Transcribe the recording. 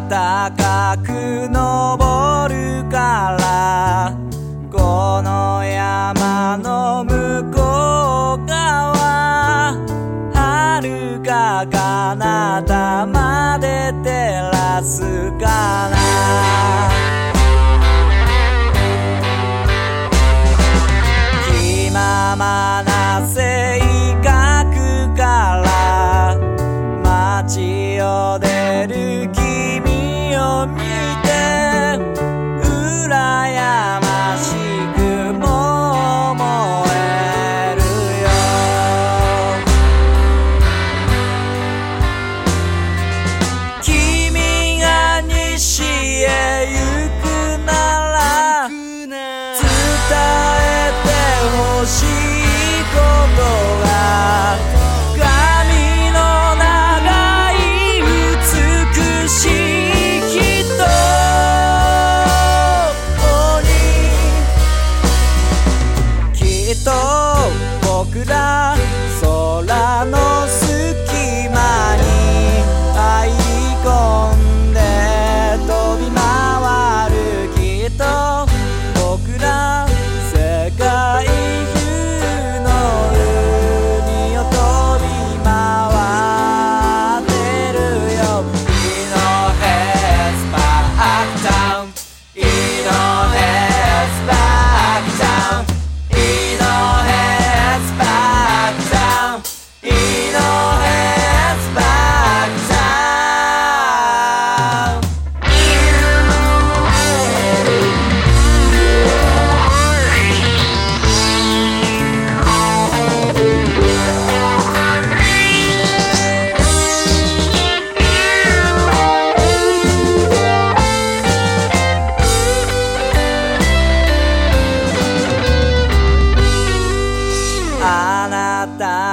高く登るからこの山の向こう側遥か彼方まで照らすから。なまな性格から街を出る気 me. った。